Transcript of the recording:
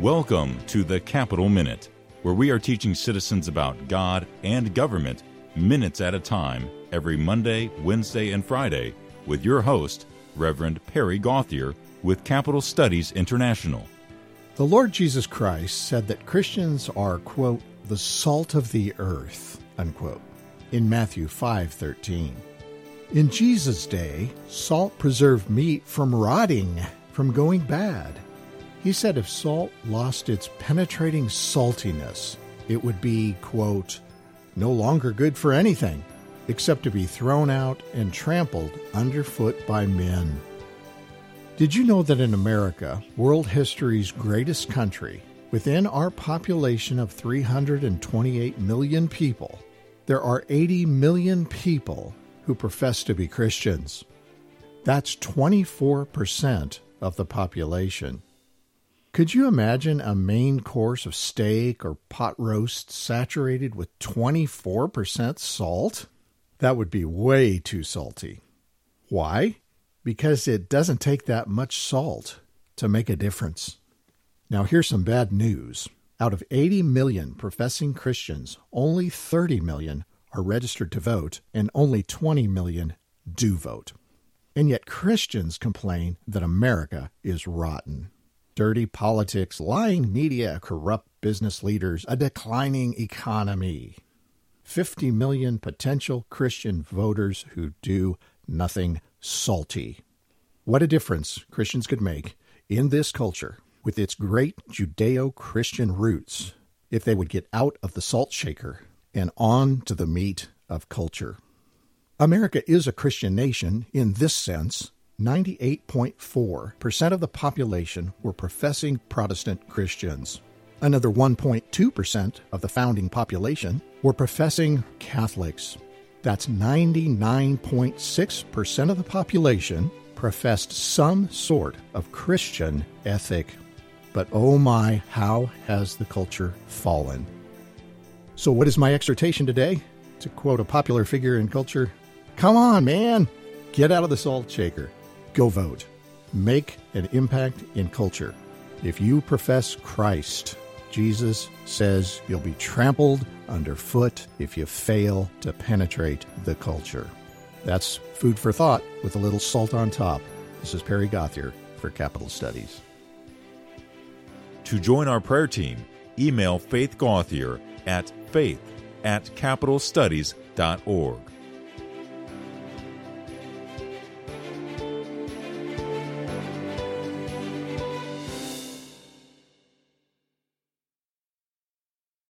Welcome to the Capital Minute, where we are teaching citizens about God and government minutes at a time every Monday, Wednesday, and Friday with your host, Reverend Perry Gauthier with Capital Studies International. The Lord Jesus Christ said that Christians are, quote, the salt of the earth, unquote, in Matthew 5:13. In Jesus' day, salt preserved meat from rotting, from going bad. He said if salt lost its penetrating saltiness, it would be, quote, no longer good for anything except to be thrown out and trampled underfoot by men. Did you know that in America, world history's greatest country, within our population of 328 million people, there are 80 million people who profess to be Christians. That's 24% of the population. Could you imagine a main course of steak or pot roast saturated with 24% salt? That would be way too salty. Why? Because it doesn't take that much salt to make a difference. Now, here's some bad news. Out of 80 million professing Christians, only 30 million are registered to vote, and only 20 million do vote. And yet Christians complain that America is rotten. Dirty politics, lying media, corrupt business leaders, a declining economy. 50 million potential Christian voters who do nothing salty. What a difference Christians could make in this culture with its great Judeo Christian roots if they would get out of the salt shaker and on to the meat of culture. America is a Christian nation in this sense. 98.4% of the population were professing Protestant Christians. Another 1.2% of the founding population were professing Catholics. That's 99.6% of the population professed some sort of Christian ethic. But oh my, how has the culture fallen? So, what is my exhortation today? To quote a popular figure in culture, come on, man, get out of the salt shaker. Go vote. Make an impact in culture. If you profess Christ, Jesus says you'll be trampled underfoot if you fail to penetrate the culture. That's food for thought with a little salt on top. This is Perry Gauthier for Capital Studies. To join our prayer team, email Faith Gauthier at faith at capitalstudies.org.